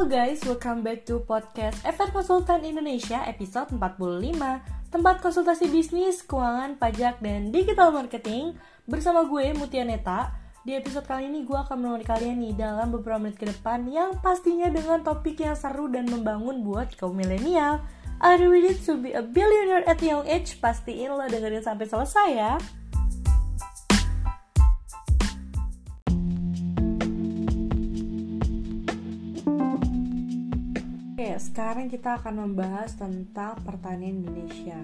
Halo guys, welcome back to podcast FR Konsultan Indonesia episode 45 Tempat konsultasi bisnis, keuangan, pajak, dan digital marketing. Bersama gue Mutia Neta. Di episode kali ini gue akan menemani kalian nih dalam beberapa menit ke depan Yang pastinya dengan topik yang seru dan membangun buat kaum milenial. Are you ready to be a billionaire at young age? Pastiin lo dengerin sampai selesai ya sekarang kita akan membahas tentang pertanian Indonesia.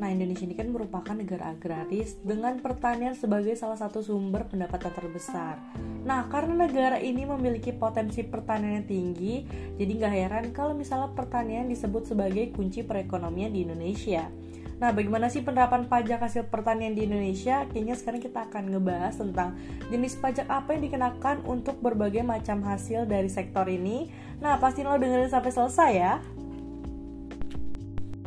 Nah, Indonesia ini kan merupakan negara agraris dengan pertanian sebagai salah satu sumber pendapatan terbesar. Nah, karena negara ini memiliki potensi pertanian yang tinggi, jadi nggak heran kalau misalnya pertanian disebut sebagai kunci perekonomian di Indonesia. Nah, bagaimana sih penerapan pajak hasil pertanian di Indonesia? Kayaknya sekarang kita akan ngebahas tentang jenis pajak apa yang dikenakan untuk berbagai macam hasil dari sektor ini. Nah, pasti lo dengerin sampai selesai ya.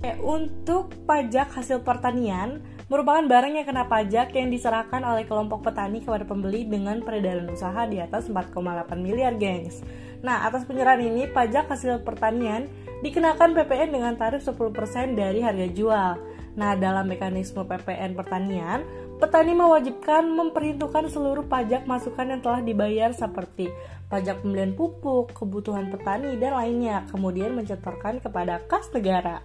Oke, untuk pajak hasil pertanian merupakan barang yang kena pajak yang diserahkan oleh kelompok petani kepada pembeli dengan peredaran usaha di atas 4,8 miliar, gengs. Nah, atas penyerahan ini, pajak hasil pertanian dikenakan PPN dengan tarif 10% dari harga jual. Nah, dalam mekanisme PPN pertanian, petani mewajibkan memperhitungkan seluruh pajak masukan yang telah dibayar seperti pajak pembelian pupuk, kebutuhan petani, dan lainnya, kemudian mencetorkan kepada kas negara.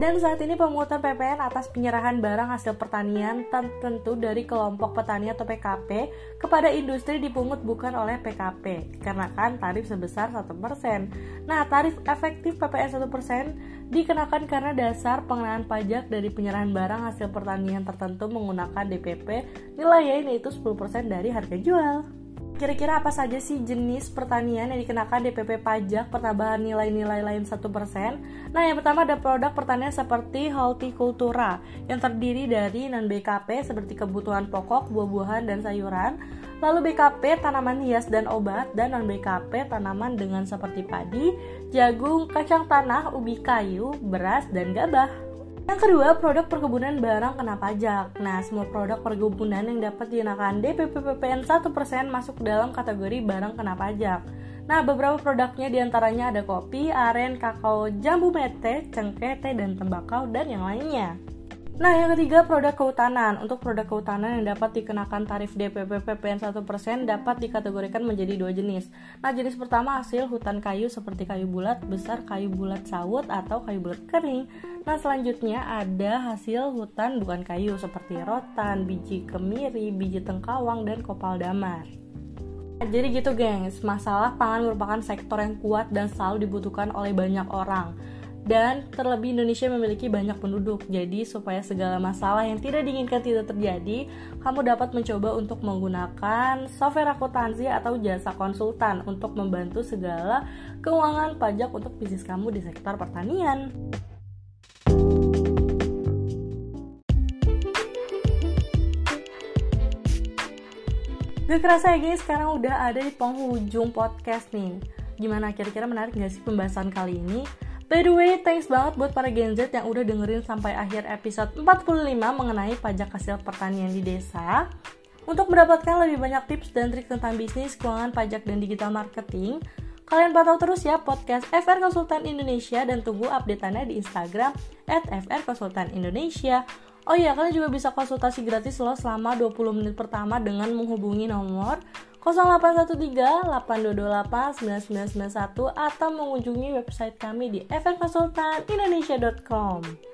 Dan saat ini pemungutan PPN atas penyerahan barang hasil pertanian tertentu dari kelompok petani atau PKP kepada industri dipungut bukan oleh PKP dikarenakan tarif sebesar 1%. Nah, tarif efektif PPN 1% dikenakan karena dasar pengenaan pajak dari penyerahan barang hasil pertanian tertentu menggunakan DPP nilainya yaitu 10% dari harga jual. Kira-kira apa saja sih jenis pertanian yang dikenakan DPP pajak pertambahan nilai-nilai lain 1%? Nah, yang pertama ada produk pertanian seperti hortikultura yang terdiri dari non-BKP seperti kebutuhan pokok, buah-buahan, dan sayuran. Lalu BKP tanaman hias dan obat dan non-BKP tanaman dengan seperti padi, jagung, kacang tanah, ubi kayu, beras, dan gabah. Yang kedua, produk perkebunan barang kena pajak. Nah, semua produk perkebunan yang dapat dikenakan DPP PPN 1% masuk dalam kategori barang kena pajak. Nah, beberapa produknya di antaranya ada kopi, aren, kakao, jambu mete, cengkeh, teh, dan tembakau, dan yang lainnya. Nah, yang ketiga produk kehutanan. Untuk produk kehutanan yang dapat dikenakan tarif DPP PPN 1% dapat dikategorikan menjadi dua jenis. Nah, jenis pertama hasil hutan kayu seperti kayu bulat besar, kayu bulat sawut atau kayu bulat kering. Nah, selanjutnya ada hasil hutan bukan kayu seperti rotan, biji kemiri, biji tengkawang dan kopal damar. Jadi gitu, gengs. Masalah pangan merupakan sektor yang kuat dan selalu dibutuhkan oleh banyak orang dan terlebih Indonesia memiliki banyak penduduk. Jadi supaya segala masalah yang tidak diinginkan tidak terjadi, kamu dapat mencoba untuk menggunakan software akuntansi atau jasa konsultan untuk membantu segala keuangan pajak untuk bisnis kamu di sektor pertanian. Gak kerasa ya guys, sekarang udah ada di penghujung podcast nih. Gimana kira-kira menarik gak sih pembahasan kali ini? By the way, thanks banget buat para Gen Z yang udah dengerin sampai akhir episode 45 mengenai pajak hasil pertanian di desa. Untuk mendapatkan lebih banyak tips dan trik tentang bisnis, keuangan, pajak, dan digital marketing, kalian pantau terus ya podcast FR Konsultan Indonesia dan tunggu update-annya di Instagram at FR Konsultan Indonesia. Oh iya, kalian juga bisa konsultasi gratis loh selama 20 menit pertama dengan menghubungi nomor 0813-8228-9991 atau mengunjungi website kami di fnkonsultanindonesia.com.